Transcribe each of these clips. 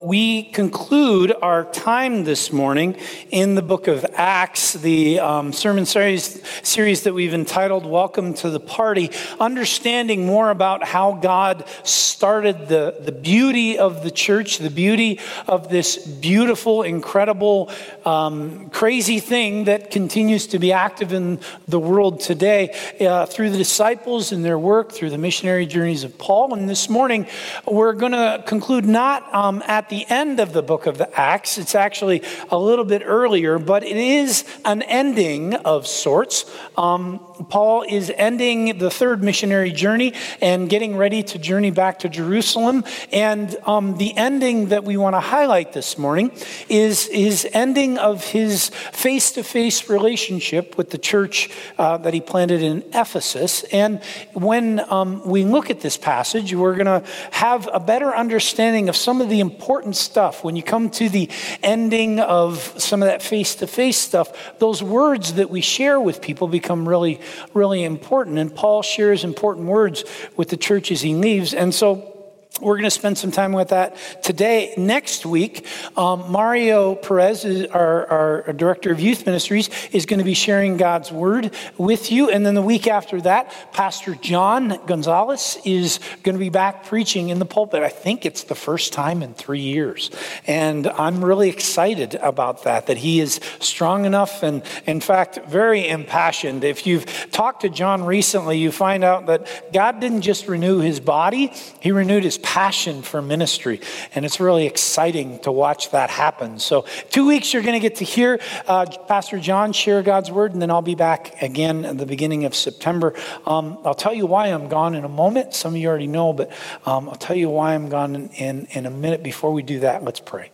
We conclude our time this morning in the book of Acts, the um, sermon series, series that we've entitled Welcome to the Party, understanding more about how God started the, the beauty of the church, the beauty of this beautiful, incredible, um, crazy thing that continues to be active in the world today uh, through the disciples and their work, through the missionary journeys of Paul. And this morning, we're going to conclude not um, at the end of the book of the Acts. It's actually a little bit earlier, but it is an ending of sorts. Um, Paul is ending the third missionary journey and getting ready to journey back to Jerusalem. And um, the ending that we want to highlight this morning is his ending of his face to face relationship with the church uh, that he planted in Ephesus. And when um, we look at this passage, we're going to have a better understanding of some of the important stuff. When you come to the ending of some of that face to face stuff, those words that we share with people become really really important. And Paul shares important words with the church as he leaves. And so we're going to spend some time with that today. Next week, um, Mario Perez, our, our, director of youth ministries, is going to be sharing God's word with you. And then the week after that, Pastor John Gonzalez is going to be back preaching in the pulpit. I think it's the first time in three years. And I'm really excited about that, that he is strong enough and, in fact, very impassioned. If you've talked to John recently, you find out that God didn't just renew his body, he renewed his passion for ministry. And it's really exciting to watch that happen. So, two weeks you're going to get to hear uh, Pastor John share God's word, and then I'll be back again at the beginning of September. Um, I'll tell you why I'm gone in a moment. Some of you already know, but um, I'll tell you why I'm gone in, in, in a minute. Before we do that, let's pray.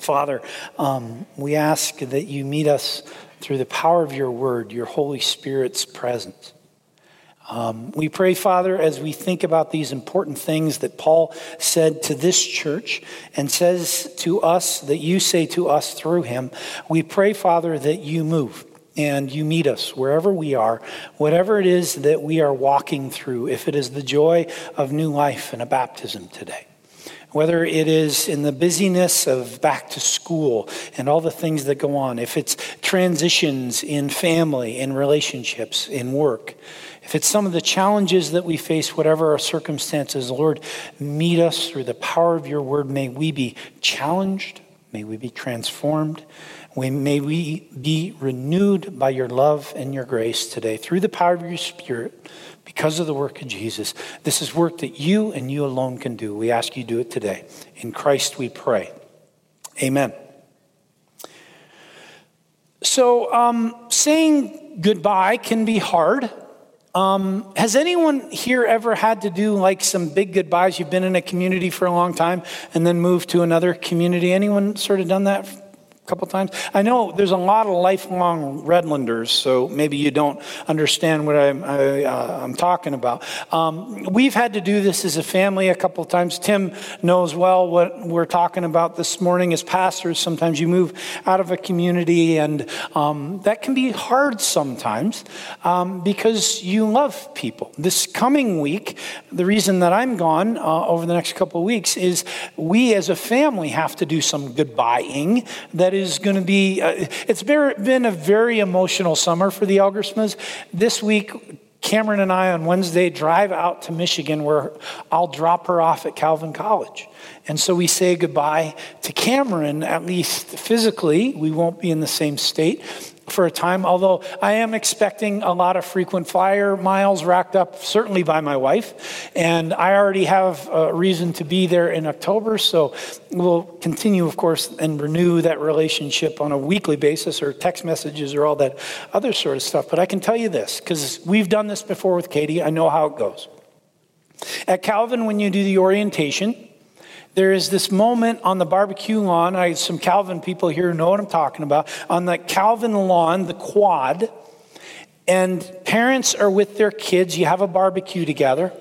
Father, um, we ask that you meet us through the power of your word, your Holy Spirit's presence. Um, we pray, Father, as we think about these important things that Paul said to this church and says to us, that you say to us through him, we pray, Father, that you move and you meet us wherever we are, whatever it is that we are walking through, if it is the joy of new life and a baptism today whether it is in the busyness of back to school and all the things that go on, if it's transitions in family, in relationships, in work, if it's some of the challenges that we face, whatever our circumstances, Lord, meet us through the power of your word. May we be challenged. May we be transformed. May we be renewed by your love and your grace today through the power of your spirit because of the work of Jesus. This is work that you and you alone can do. We ask you do it today. In Christ we pray. Amen. So, um, saying goodbye can be hard. Um, has anyone here ever had to do like some big goodbyes? You've been in a community for a long time and then moved to another community. Anyone sort of done that couple times. I know there's a lot of lifelong Redlanders, so maybe you don't understand what I'm, I, am uh, talking about. Um, we've had to do this as a family a couple times. Tim knows well what we're talking about this morning as pastors. Sometimes you move out of a community, and um, that can be hard sometimes um, because you love people. This coming week, the reason that I'm gone uh, over the next couple of weeks is we as a family have to do some goodbying that that is going to be, uh, it's been a very emotional summer for the Elgersmas. This week, Cameron and I on Wednesday drive out to Michigan where I'll drop her off at Calvin College. And so we say goodbye to Cameron, at least physically. We won't be in the same state for a time, although I am expecting a lot of frequent flyer miles racked up, certainly by my wife. And I already have a reason to be there in October, so we'll continue, of course, and renew that relationship on a weekly basis or text messages or all that other sort of stuff. But I can tell you this, because we've done this before with Katie, I know how it goes. At Calvin, when you do the orientation, there is this moment on the barbecue lawn. I some Calvin people here know what I'm talking about. On the Calvin lawn, the quad, and parents are with their kids. You have a barbecue together.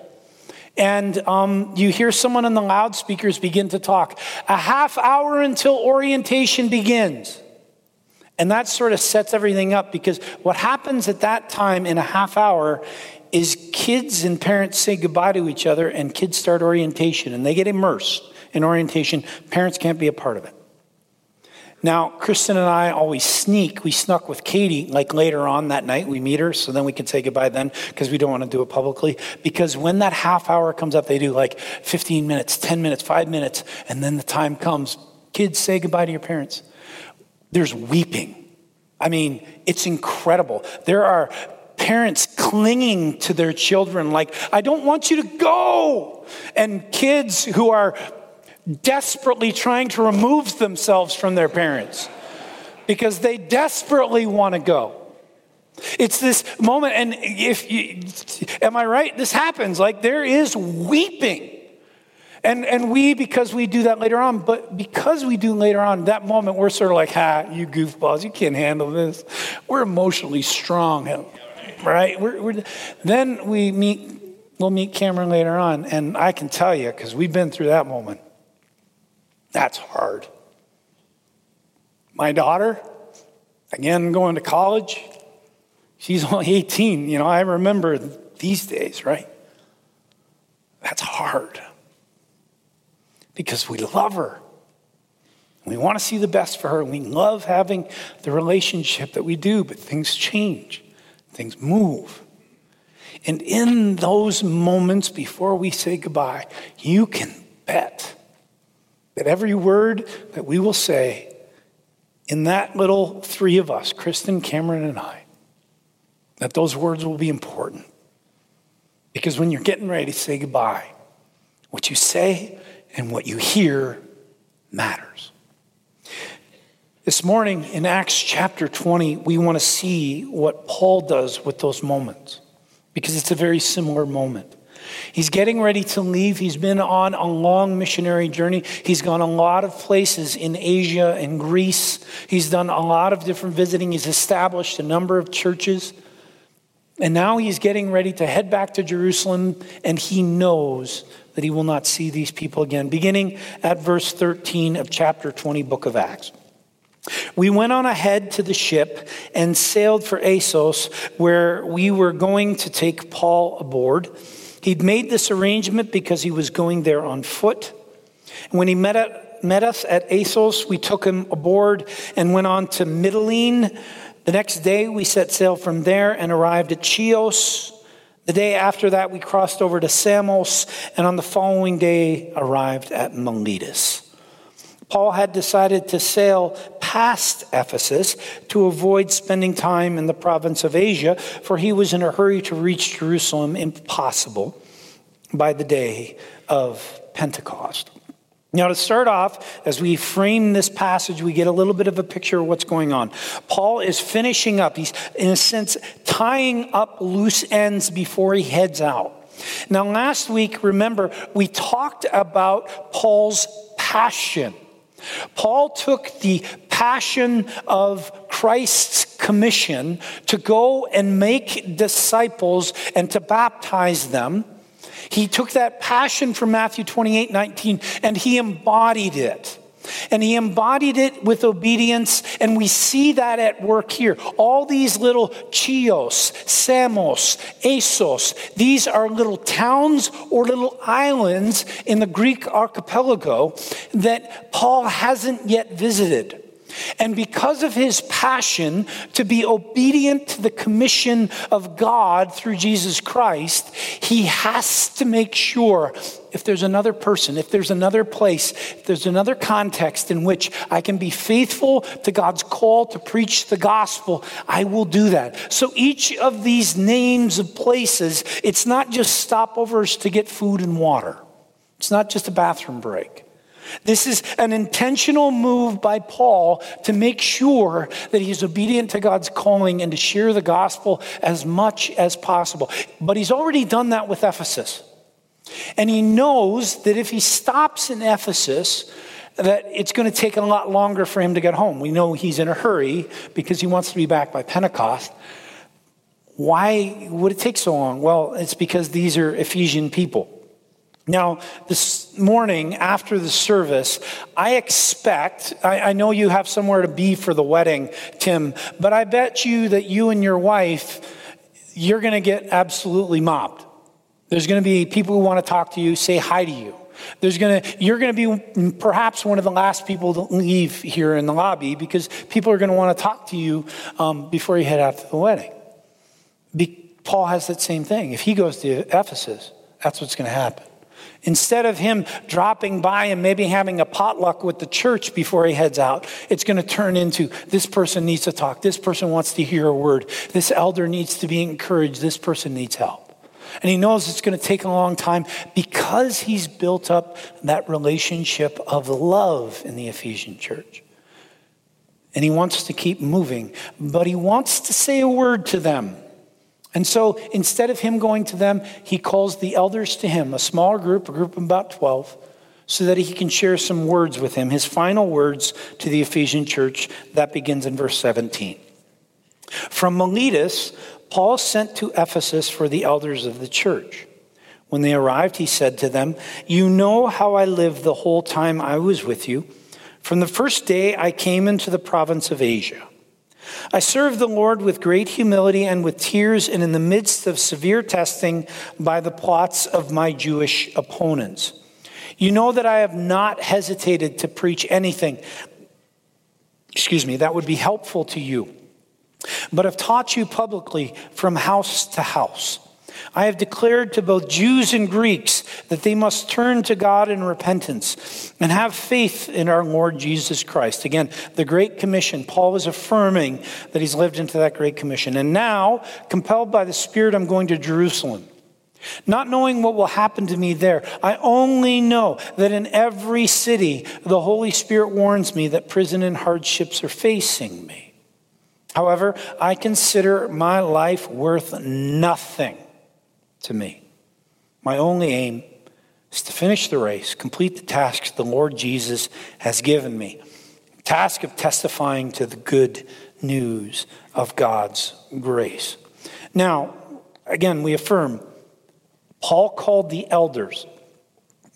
And um, you hear someone on the loudspeakers begin to talk. A half hour until orientation begins. And that sort of sets everything up because what happens at that time in a half hour is kids and parents say goodbye to each other and kids start orientation and they get immersed in orientation. Parents can't be a part of it. Now, Kristen and I always sneak. We snuck with Katie, like later on that night, we meet her, so then we can say goodbye then, because we don't want to do it publicly. Because when that half hour comes up, they do like 15 minutes, 10 minutes, five minutes, and then the time comes. Kids, say goodbye to your parents. There's weeping. I mean, it's incredible. There are parents clinging to their children, like, I don't want you to go. And kids who are desperately trying to remove themselves from their parents because they desperately want to go. It's this moment, and if you, am I right? This happens. Like there is weeping. And, and we, because we do that later on, but because we do later on, that moment, we're sort of like, ha, you goofballs, you can't handle this. We're emotionally strong, right? We're, we're, then we meet, we'll meet Cameron later on, and I can tell you, because we've been through that moment, that's hard. My daughter, again, going to college, she's only 18. You know, I remember these days, right? That's hard because we love her. We want to see the best for her. We love having the relationship that we do, but things change, things move. And in those moments before we say goodbye, you can bet that every word that we will say in that little three of us, Kristen, Cameron, and I, that those words will be important. Because when you're getting ready to say goodbye, what you say and what you hear matters. This morning in Acts chapter 20, we want to see what Paul does with those moments because it's a very similar moment. He's getting ready to leave. He's been on a long missionary journey. He's gone a lot of places in Asia and Greece. He's done a lot of different visiting. He's established a number of churches. And now he's getting ready to head back to Jerusalem, and he knows that he will not see these people again. Beginning at verse 13 of chapter 20, book of Acts. We went on ahead to the ship and sailed for Assos, where we were going to take Paul aboard. He'd made this arrangement because he was going there on foot. And when he met, at, met us at Assos, we took him aboard and went on to Mytilene. The next day, we set sail from there and arrived at Chios. The day after that, we crossed over to Samos, and on the following day, arrived at Miletus. Paul had decided to sail past Ephesus to avoid spending time in the province of Asia, for he was in a hurry to reach Jerusalem, impossible, by the day of Pentecost. Now, to start off, as we frame this passage, we get a little bit of a picture of what's going on. Paul is finishing up, he's, in a sense, tying up loose ends before he heads out. Now, last week, remember, we talked about Paul's passion. Paul took the passion of Christ's commission to go and make disciples and to baptize them. He took that passion from Matthew 28 19 and he embodied it. And he embodied it with obedience, and we see that at work here. All these little Chios, Samos, Assos, these are little towns or little islands in the Greek archipelago that Paul hasn't yet visited. And because of his passion to be obedient to the commission of God through Jesus Christ, he has to make sure if there's another person, if there's another place, if there's another context in which I can be faithful to God's call to preach the gospel, I will do that. So each of these names of places, it's not just stopovers to get food and water, it's not just a bathroom break. This is an intentional move by Paul to make sure that he's obedient to God's calling and to share the gospel as much as possible. But he's already done that with Ephesus. And he knows that if he stops in Ephesus, that it's going to take a lot longer for him to get home. We know he's in a hurry because he wants to be back by Pentecost. Why would it take so long? Well, it's because these are Ephesian people. Now, this morning after the service, I expect, I, I, know you have somewhere to be for the wedding, Tim, but I bet you that you and your wife, you're going to get absolutely mobbed. There's going to be people who want to talk to you, say hi to you. There's gonna, you're going to be perhaps one of the last people to leave here in the lobby because people are going to want to talk to you um, before you head out to the wedding. Be, Paul has that same thing. If he goes to Ephesus, that's what's going to happen. Instead of him dropping by and maybe having a potluck with the church before he heads out, it's going to turn into this person needs to talk. This person wants to hear a word. This elder needs to be encouraged. This person needs help. And he knows it's going to take a long time because he's built up that relationship of love in the Ephesian church. And he wants to keep moving, but he wants to say a word to them. And so instead of him going to them, he calls the elders to him, a small group, a group of about 12, so that he can share some words with him, his final words to the Ephesian church. That begins in verse 17. From Miletus, Paul sent to Ephesus for the elders of the church. When they arrived, he said to them, You know how I lived the whole time I was with you. From the first day I came into the province of Asia. I served the Lord with great humility and with tears, and in the midst of severe testing by the plots of my Jewish opponents. You know that I have not hesitated to preach anything, excuse me, that would be helpful to you but have taught you publicly from house to house. I have declared to both Jews and Greeks that they must turn to God in repentance and have faith in our Lord Jesus Christ. Again, the Great Commission. Paul was affirming that he's lived into that Great Commission. And now, compelled by the Spirit, I'm going to Jerusalem. Not knowing what will happen to me there, I only know that in every city the Holy Spirit warns me that prison and hardships are facing me. However, I consider my life worth nothing to me. My only aim is to finish the race, complete the tasks the Lord Jesus has given me. Task of testifying to the good news of God's grace. Now, again, we affirm Paul called the elders.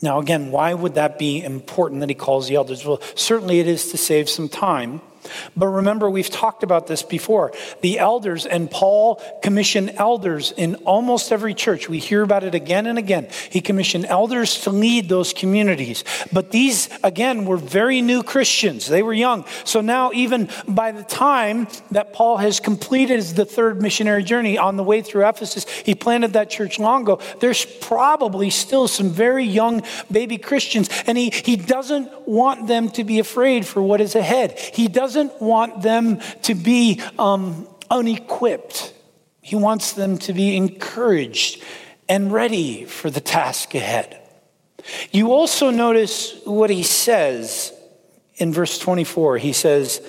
Now, again, why would that be important that he calls the elders? Well, certainly it is to save some time. But remember, we've talked about this before. The elders, and Paul commissioned elders in almost every church. We hear about it again and again. He commissioned elders to lead those communities. But these, again, were very new Christians. They were young. So now, even by the time that Paul has completed the third missionary journey on the way through Ephesus, he planted that church long ago. There's probably still some very young baby Christians, and he, he doesn't want them to be afraid for what is ahead. He doesn't doesn't want them to be um, unequipped. He wants them to be encouraged and ready for the task ahead. You also notice what he says in verse 24. He says,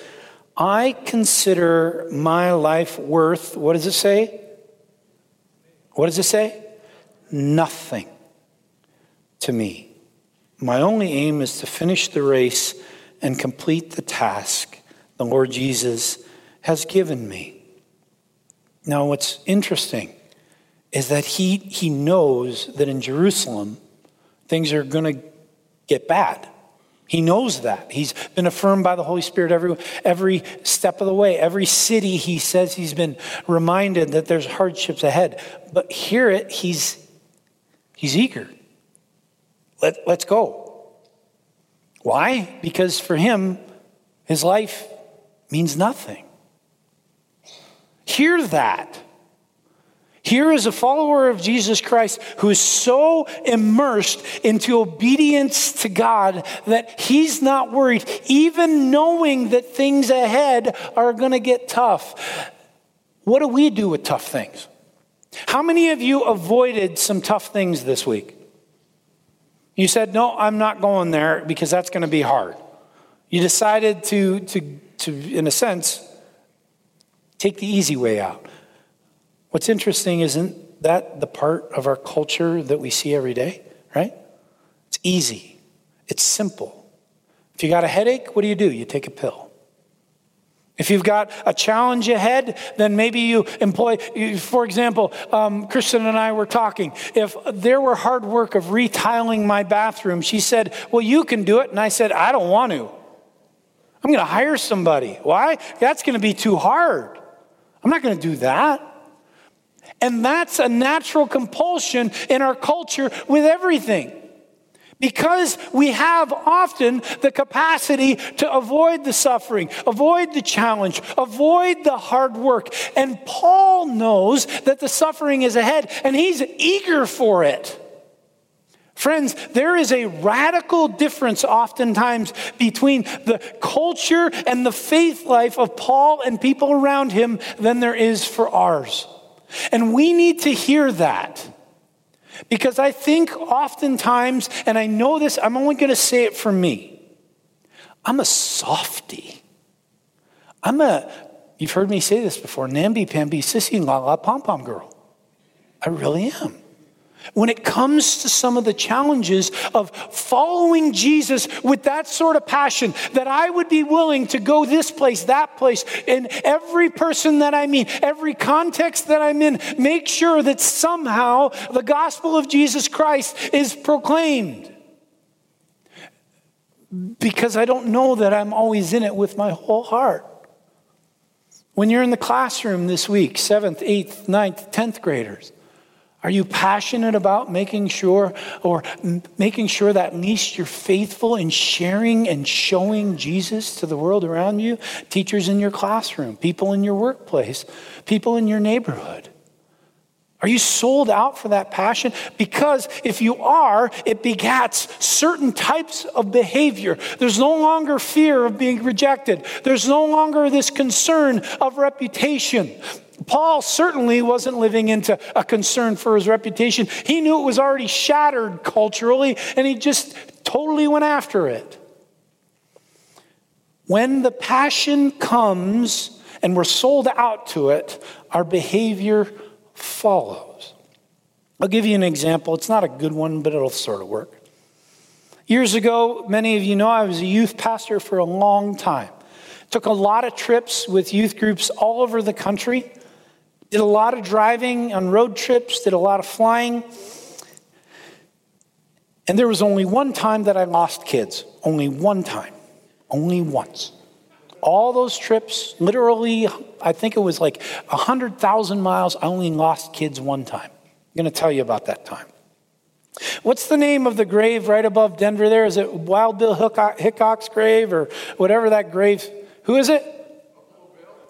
I consider my life worth, what does it say? What does it say? Nothing to me. My only aim is to finish the race and complete the task the Lord Jesus has given me. Now, what's interesting is that he, he knows that in Jerusalem, things are going to get bad. He knows that. He's been affirmed by the Holy Spirit every, every step of the way. Every city, he says he's been reminded that there's hardships ahead. But hear it, he's, he's eager. Let, let's go. Why? Because for him, his life means nothing. Hear that. Here is a follower of Jesus Christ who is so immersed into obedience to God that he's not worried, even knowing that things ahead are going to get tough. What do we do with tough things? How many of you avoided some tough things this week? You said, No, I'm not going there because that's going to be hard. You decided to, to to, in a sense, take the easy way out. What's interesting isn't that the part of our culture that we see every day, right? It's easy, it's simple. If you got a headache, what do you do? You take a pill. If you've got a challenge ahead, then maybe you employ, for example, um, Kristen and I were talking. If there were hard work of retiling my bathroom, she said, Well, you can do it. And I said, I don't want to. I'm going to hire somebody. Why? That's going to be too hard. I'm not going to do that. And that's a natural compulsion in our culture with everything. Because we have often the capacity to avoid the suffering, avoid the challenge, avoid the hard work. And Paul knows that the suffering is ahead and he's eager for it. Friends, there is a radical difference oftentimes between the culture and the faith life of Paul and people around him than there is for ours. And we need to hear that. Because I think oftentimes, and I know this, I'm only going to say it for me. I'm a softy. I'm a, you've heard me say this before, namby pamby sissy la la pom pom girl. I really am when it comes to some of the challenges of following Jesus with that sort of passion, that I would be willing to go this place, that place, in every person that I meet, every context that I'm in, make sure that somehow the gospel of Jesus Christ is proclaimed. Because I don't know that I'm always in it with my whole heart. When you're in the classroom this week, seventh, eighth, ninth, tenth graders, are you passionate about making sure or making sure that at least you're faithful in sharing and showing Jesus to the world around you? Teachers in your classroom, people in your workplace, people in your neighborhood. Are you sold out for that passion? Because if you are, it begats certain types of behavior. There's no longer fear of being rejected. There's no longer this concern of reputation. Paul certainly wasn't living into a concern for his reputation. He knew it was already shattered culturally, and he just totally went after it. When the passion comes and we're sold out to it, our behavior follows. I'll give you an example. It's not a good one, but it'll sort of work. Years ago, many of you know I was a youth pastor for a long time. Took a lot of trips with youth groups all over the country. Did a lot of driving on road trips, did a lot of flying. And there was only one time that I lost kids. Only one time. Only once. All those trips, literally, I think it was like 100,000 miles, I only lost kids one time. I'm going to tell you about that time. What's the name of the grave right above Denver there? Is it Wild Bill Hickok's grave or whatever that grave? Who is it?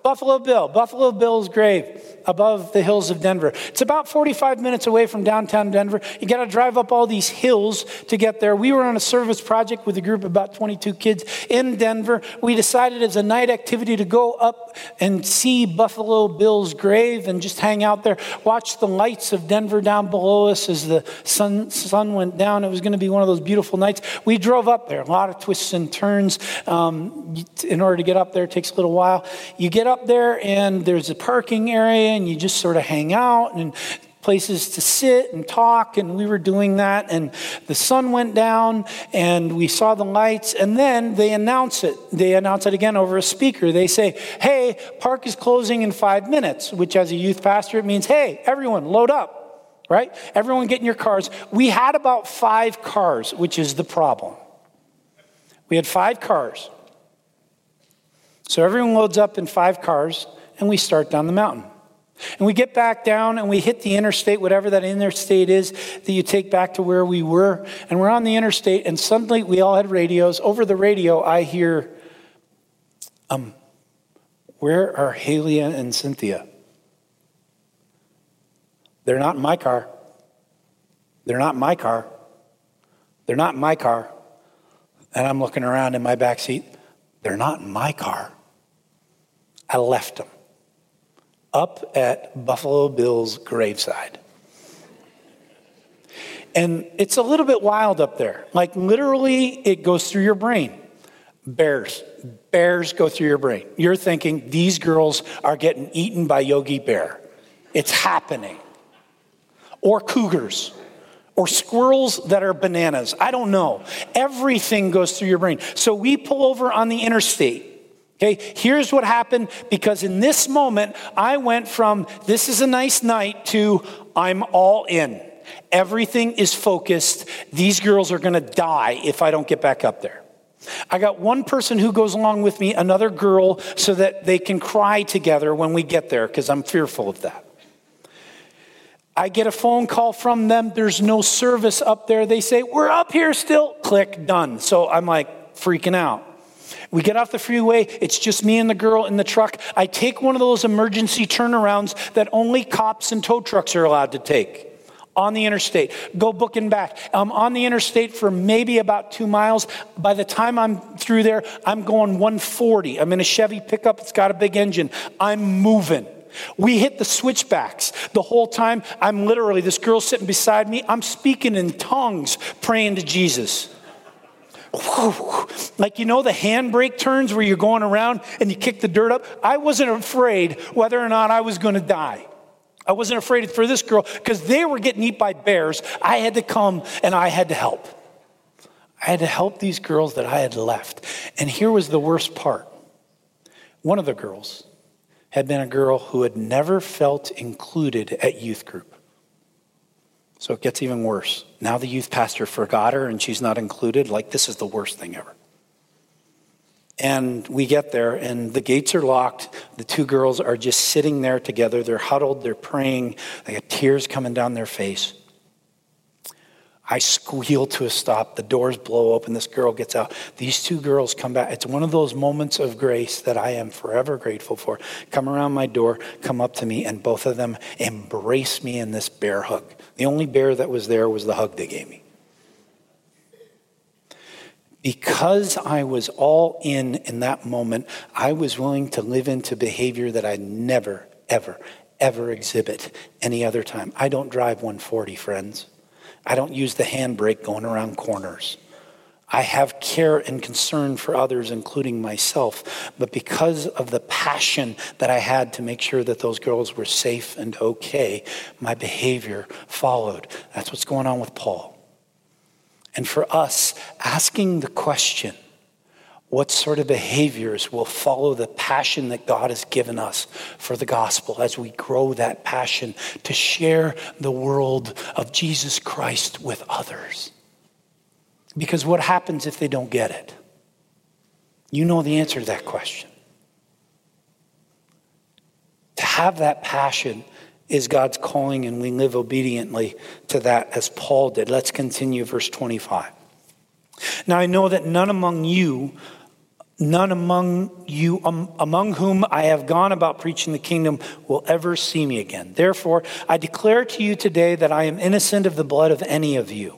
Buffalo Bill. Buffalo Bill's grave above the hills of Denver. It's about 45 minutes away from downtown Denver. You got to drive up all these hills to get there. We were on a service project with a group of about 22 kids in Denver. We decided as a night activity to go up and see Buffalo Bill's grave and just hang out there, watch the lights of Denver down below us as the sun, sun went down. It was going to be one of those beautiful nights. We drove up there, a lot of twists and turns. Um, in order to get up there, it takes a little while. You get up there, and there's a parking area and you just sort of hang out and places to sit and talk, and we were doing that. And the sun went down, and we saw the lights, and then they announce it. They announce it again over a speaker. They say, Hey, park is closing in five minutes, which as a youth pastor, it means, Hey, everyone, load up, right? Everyone get in your cars. We had about five cars, which is the problem. We had five cars. So everyone loads up in five cars, and we start down the mountain. And we get back down and we hit the interstate, whatever that interstate is that you take back to where we were. And we're on the interstate, and suddenly we all had radios. Over the radio, I hear, um, where are Halia and Cynthia? They're not in my car. They're not in my car. They're not in my car. And I'm looking around in my back seat. They're not in my car. I left them up at Buffalo Bill's graveside. And it's a little bit wild up there. Like literally, it goes through your brain. Bears. Bears go through your brain. You're thinking these girls are getting eaten by Yogi Bear. It's happening. Or cougars. Or squirrels that are bananas. I don't know. Everything goes through your brain. So we pull over on the interstate Okay, here's what happened because in this moment, I went from this is a nice night to I'm all in. Everything is focused. These girls are gonna die if I don't get back up there. I got one person who goes along with me, another girl, so that they can cry together when we get there because I'm fearful of that. I get a phone call from them. There's no service up there. They say, We're up here still. Click, done. So I'm like freaking out. We get off the freeway. It's just me and the girl in the truck. I take one of those emergency turnarounds that only cops and tow trucks are allowed to take on the interstate. Go booking back. I'm on the interstate for maybe about two miles. By the time I'm through there, I'm going 140. I'm in a Chevy pickup. It's got a big engine. I'm moving. We hit the switchbacks. The whole time, I'm literally, this girl sitting beside me, I'm speaking in tongues, praying to Jesus. Like, you know, the handbrake turns where you're going around and you kick the dirt up? I wasn't afraid whether or not I was going to die. I wasn't afraid for this girl because they were getting eaten by bears. I had to come and I had to help. I had to help these girls that I had left. And here was the worst part. One of the girls, had been a girl who had never felt included at youth group. So it gets even worse. Now the youth pastor forgot her and she's not included. Like, this is the worst thing ever. And we get there, and the gates are locked. The two girls are just sitting there together. They're huddled, they're praying, they got tears coming down their face. I squeal to a stop. The doors blow open. This girl gets out. These two girls come back. It's one of those moments of grace that I am forever grateful for. Come around my door, come up to me, and both of them embrace me in this bear hug. The only bear that was there was the hug they gave me. Because I was all in in that moment, I was willing to live into behavior that I never, ever, ever exhibit any other time. I don't drive 140, friends. I don't use the handbrake going around corners. I have care and concern for others, including myself. But because of the passion that I had to make sure that those girls were safe and okay, my behavior followed. That's what's going on with Paul. And for us, asking the question, what sort of behaviors will follow the passion that God has given us for the gospel as we grow that passion to share the world of Jesus Christ with others? Because what happens if they don't get it? You know the answer to that question. To have that passion is God's calling, and we live obediently to that as Paul did. Let's continue, verse 25. Now I know that none among you None among you, um, among whom I have gone about preaching the kingdom, will ever see me again. Therefore, I declare to you today that I am innocent of the blood of any of you.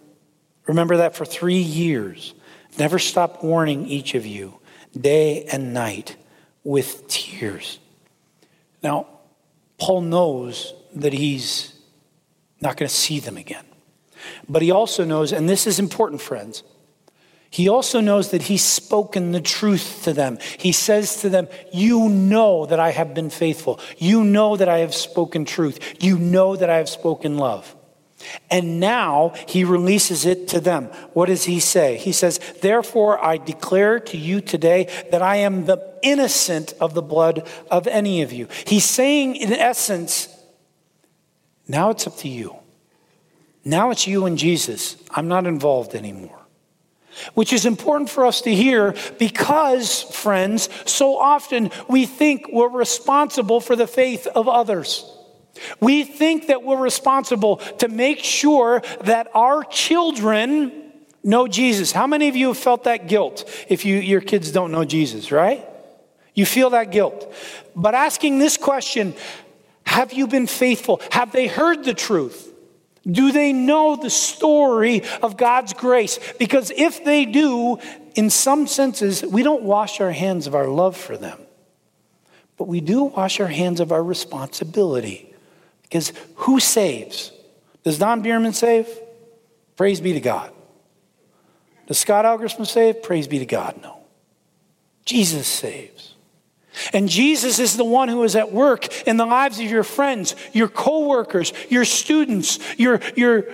Remember that for three years, never stop warning each of you day and night with tears. Now, Paul knows that he's not going to see them again. But he also knows, and this is important, friends, he also knows that he's spoken the truth to them. He says to them, You know that I have been faithful. You know that I have spoken truth. You know that I have spoken love. And now he releases it to them. What does he say? He says, Therefore, I declare to you today that I am the innocent of the blood of any of you. He's saying, in essence, now it's up to you. Now it's you and Jesus. I'm not involved anymore. Which is important for us to hear because, friends, so often we think we're responsible for the faith of others. We think that we're responsible to make sure that our children know Jesus. How many of you have felt that guilt if you, your kids don't know Jesus, right? You feel that guilt. But asking this question have you been faithful? Have they heard the truth? Do they know the story of God's grace? Because if they do, in some senses, we don't wash our hands of our love for them, but we do wash our hands of our responsibility. Because who saves? Does Don Bierman save? Praise be to God. Does Scott Elgersma save? Praise be to God. No. Jesus saves. And Jesus is the one who is at work in the lives of your friends, your coworkers, your students, your, your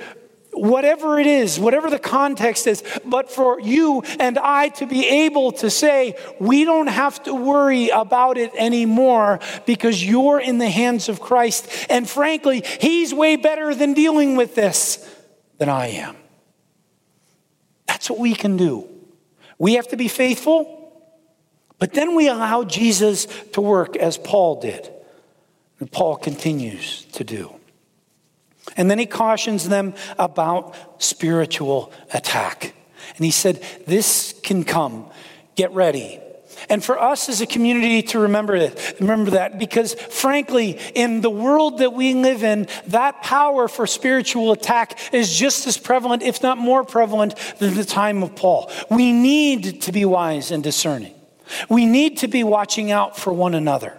whatever it is, whatever the context is, but for you and I to be able to say, we don't have to worry about it anymore because you're in the hands of Christ. And frankly, He's way better than dealing with this than I am. That's what we can do. We have to be faithful, but then we allow Jesus to work as Paul did. And Paul continues to do. And then he cautions them about spiritual attack. And he said, This can come. Get ready. And for us as a community to remember it, remember that because frankly, in the world that we live in, that power for spiritual attack is just as prevalent, if not more prevalent, than the time of Paul. We need to be wise and discerning. We need to be watching out for one another.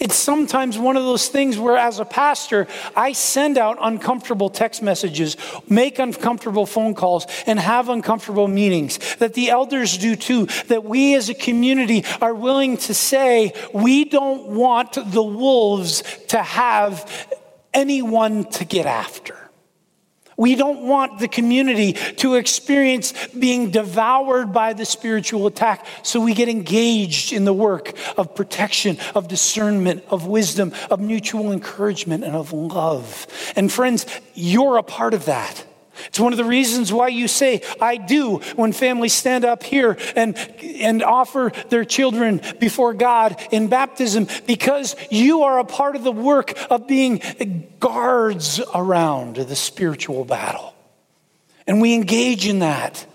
It's sometimes one of those things where, as a pastor, I send out uncomfortable text messages, make uncomfortable phone calls, and have uncomfortable meetings. That the elders do too. That we as a community are willing to say, we don't want the wolves to have anyone to get after. We don't want the community to experience being devoured by the spiritual attack. So we get engaged in the work of protection, of discernment, of wisdom, of mutual encouragement, and of love. And friends, you're a part of that. It's one of the reasons why you say, I do, when families stand up here and, and offer their children before God in baptism, because you are a part of the work of being guards around the spiritual battle. And we engage in that.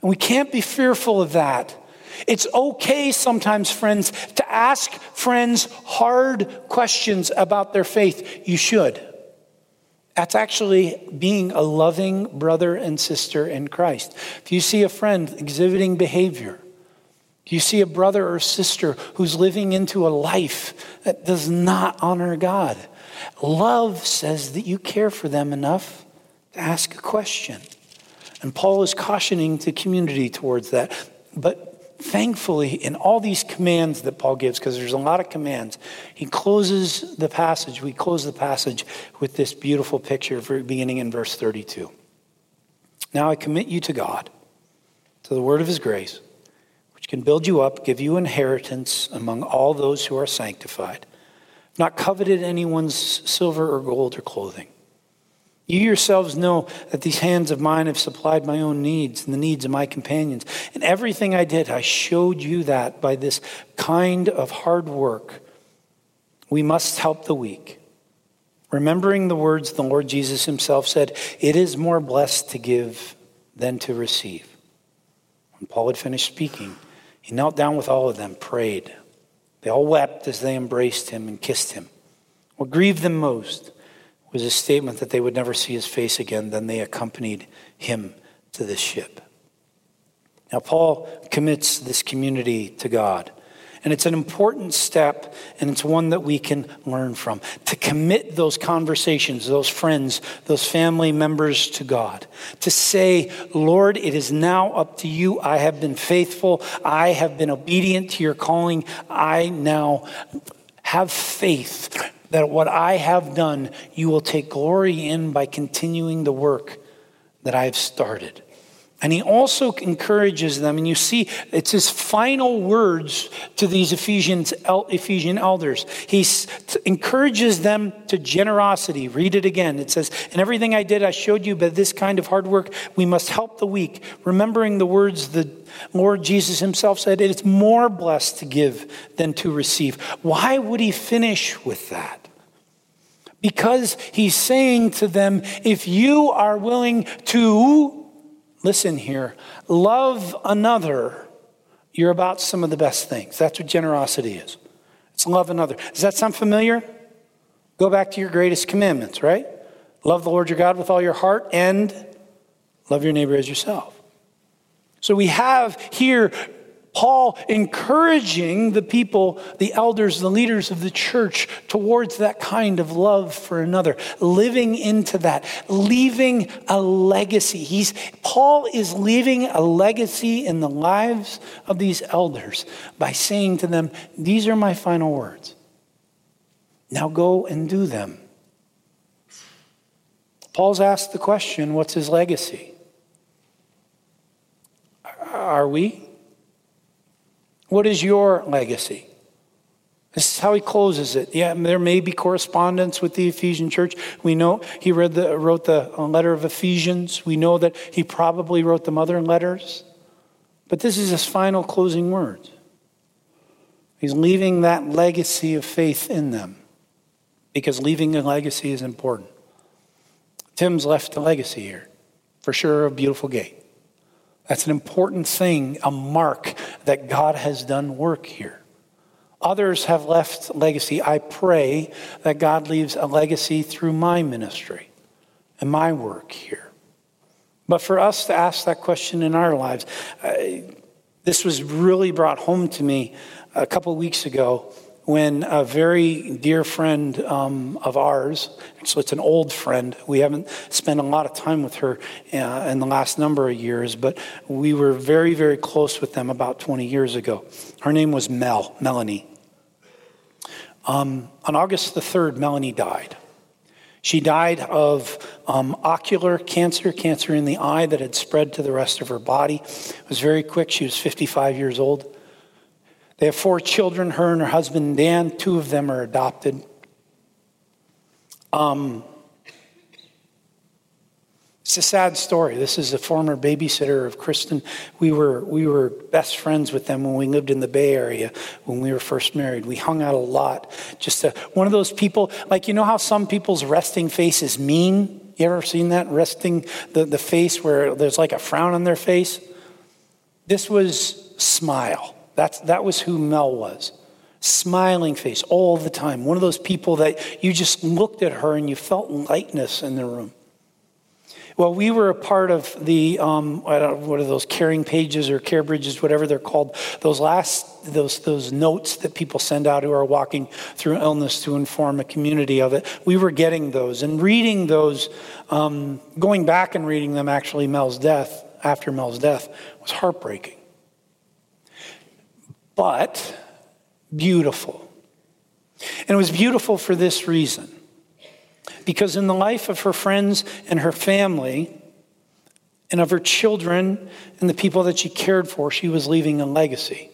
And we can't be fearful of that. It's okay sometimes, friends, to ask friends hard questions about their faith. You should. That's actually being a loving brother and sister in Christ. If you see a friend exhibiting behavior, you see a brother or sister who's living into a life that does not honor God, love says that you care for them enough to ask a question. And Paul is cautioning the community towards that. But thankfully, in all these commands that Paul gives, because there's a lot of commands, he closes the passage. We close the passage with this beautiful picture beginning in verse 32. Now I commit you to God, to the word of his grace, which can build you up, give you inheritance among all those who are sanctified, not coveted anyone's silver or gold or clothing. You yourselves know that these hands of mine have supplied my own needs and the needs of my companions. And everything I did, I showed you that by this kind of hard work. We must help the weak. Remembering the words the Lord Jesus himself said, It is more blessed to give than to receive. When Paul had finished speaking, he knelt down with all of them, prayed. They all wept as they embraced him and kissed him. What grieved them most? Was a statement that they would never see his face again. Then they accompanied him to this ship. Now, Paul commits this community to God. And it's an important step, and it's one that we can learn from. To commit those conversations, those friends, those family members to God. To say, Lord, it is now up to you. I have been faithful. I have been obedient to your calling. I now have faith that what I have done, you will take glory in by continuing the work that I have started. And he also encourages them, and you see, it's his final words to these Ephesians, Ephesian elders. He encourages them to generosity. Read it again. It says, In everything I did, I showed you by this kind of hard work, we must help the weak, remembering the words the Lord Jesus himself said, It's more blessed to give than to receive. Why would he finish with that? Because he's saying to them, if you are willing to listen here, love another, you're about some of the best things. That's what generosity is. It's love another. Does that sound familiar? Go back to your greatest commandments, right? Love the Lord your God with all your heart and love your neighbor as yourself. So we have here Paul encouraging the people, the elders, the leaders of the church towards that kind of love for another, living into that, leaving a legacy. He's, Paul is leaving a legacy in the lives of these elders by saying to them, These are my final words. Now go and do them. Paul's asked the question what's his legacy? Are we? What is your legacy? This is how he closes it. Yeah, there may be correspondence with the Ephesian church. We know he read the, wrote the letter of Ephesians. We know that he probably wrote the mother letters. But this is his final closing words. He's leaving that legacy of faith in them because leaving a legacy is important. Tim's left a legacy here. For sure, a beautiful gate. That's an important thing, a mark that God has done work here. Others have left legacy. I pray that God leaves a legacy through my ministry and my work here. But for us to ask that question in our lives, uh, this was really brought home to me a couple weeks ago when a very dear friend um, of ours, so it's an old friend, we haven't spent a lot of time with her uh, in the last number of years, but we were very, very close with them about 20 years ago. Her name was Mel, Melanie. Um, on August the 3rd, Melanie died. She died of um, ocular cancer, cancer in the eye that had spread to the rest of her body. It was very quick. She was 55 years old. They have four children, her and her husband Dan. Two of them are adopted. Um, it's a sad story. This is a former babysitter of Kristen. We were, we were best friends with them when we lived in the Bay Area when we were first married. We hung out a lot. Just a, one of those people, like, you know how some people's resting face is mean? You ever seen that? Resting the, the face where there's like a frown on their face? This was smile. That's, that was who Mel was. Smiling face all the time. One of those people that you just looked at her and you felt lightness in the room. Well, we were a part of the, um, I don't know, what are those caring pages or care bridges, whatever they're called. Those last, those, those notes that people send out who are walking through illness to inform a community of it. We were getting those and reading those, um, going back and reading them actually, Mel's death, after Mel's death, was heartbreaking but beautiful. And it was beautiful for this reason because in the life of her friends and her family, and of her children and the people that she cared for, she was leaving a legacy.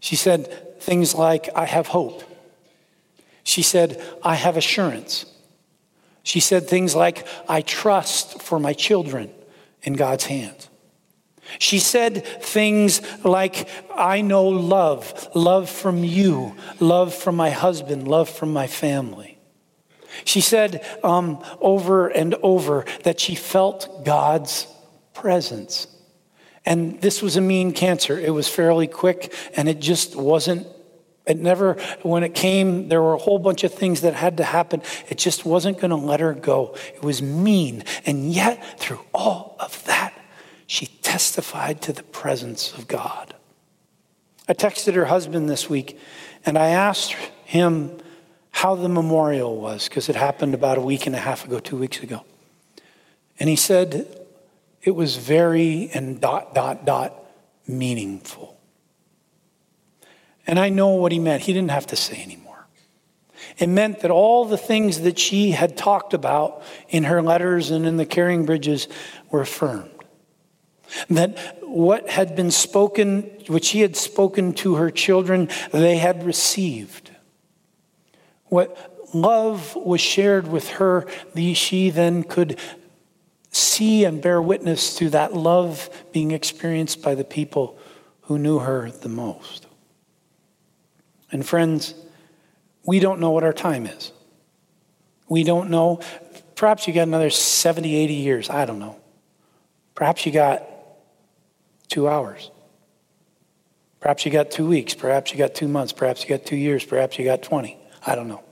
She said things like, I have hope. She said, I have assurance. She said things like, I trust for my children in God's hands. She said things like, I know love, love from you, love from my husband, love from my family. She said um, over and over that she felt God's presence. And this was a mean cancer. It was fairly quick, and it just wasn't, it never, when it came, there were a whole bunch of things that had to happen. It just wasn't going to let her go. It was mean. And yet, through all of that, she testified to the presence of God. I texted her husband this week and I asked him how the memorial was because it happened about a week and a half ago, two weeks ago. And he said it was very and dot, dot, dot meaningful. And I know what he meant. He didn't have to say anymore. It meant that all the things that she had talked about in her letters and in the caring bridges were affirmed. That what had been spoken, which she had spoken to her children, they had received. What love was shared with her, she then could see and bear witness to that love being experienced by the people who knew her the most. And friends, we don't know what our time is. We don't know. Perhaps you got another 70, 80 years. I don't know. Perhaps you got two hours. Perhaps you got two weeks. Perhaps you got two months. Perhaps you got two years. Perhaps you got 20. I don't know.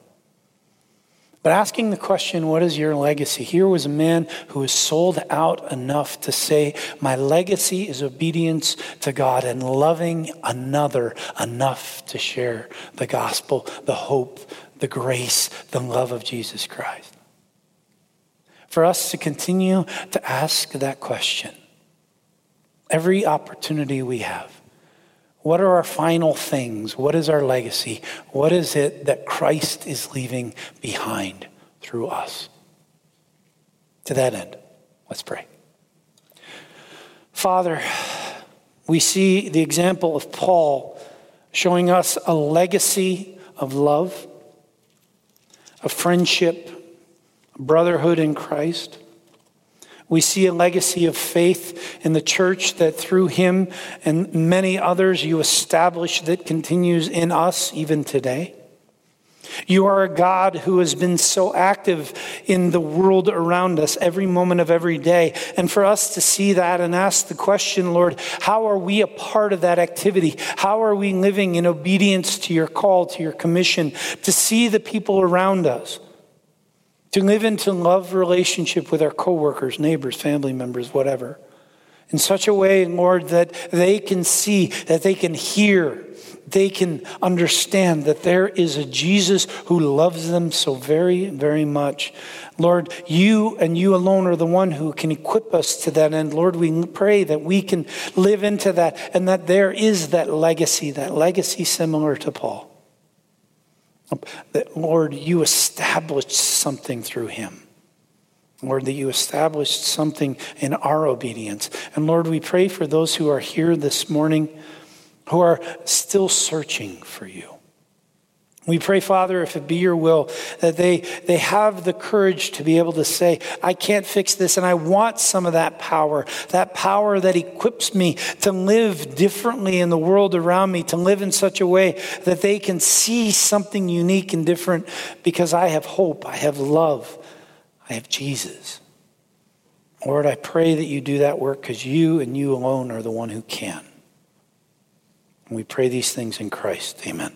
But asking the question, what is your legacy? Here was a man who was sold out enough to say, My legacy is obedience to God and loving another enough to share the gospel, the hope, the grace, the love of Jesus Christ. For us to continue to ask that question every opportunity we have. What are our final things? What is our legacy? What is it that Christ is leaving behind through us? To that end, let's pray. Father, we see the example of Paul showing us a legacy of love, of friendship, brotherhood in Christ. We see a legacy of faith in the church that through him and many others you established that continues in us even today. You are a God who has been so active in the world around us every moment of every day. And for us to see that and ask the question, Lord, how are we a part of that activity? How are we living in obedience to your call, to your commission, to see the people around us? To live into love relationship with our coworkers, neighbors, family members, whatever. In such a way, Lord, that they can see, that they can hear, they can understand that there is a Jesus who loves them so very, very much. Lord, you and you alone are the one who can equip us to that end. Lord, we pray that we can live into that and that there is that legacy, that legacy similar to Paul. That, Lord, you established something through him. Lord, that you established something in our obedience. And Lord, we pray for those who are here this morning who are still searching for you. We pray, Father, if it be your will, that they, they have the courage to be able to say, I can't fix this, and I want some of that power, that power that equips me to live differently in the world around me, to live in such a way that they can see something unique and different because I have hope, I have love, I have Jesus. Lord, I pray that you do that work because you and you alone are the one who can. And we pray these things in Christ. Amen.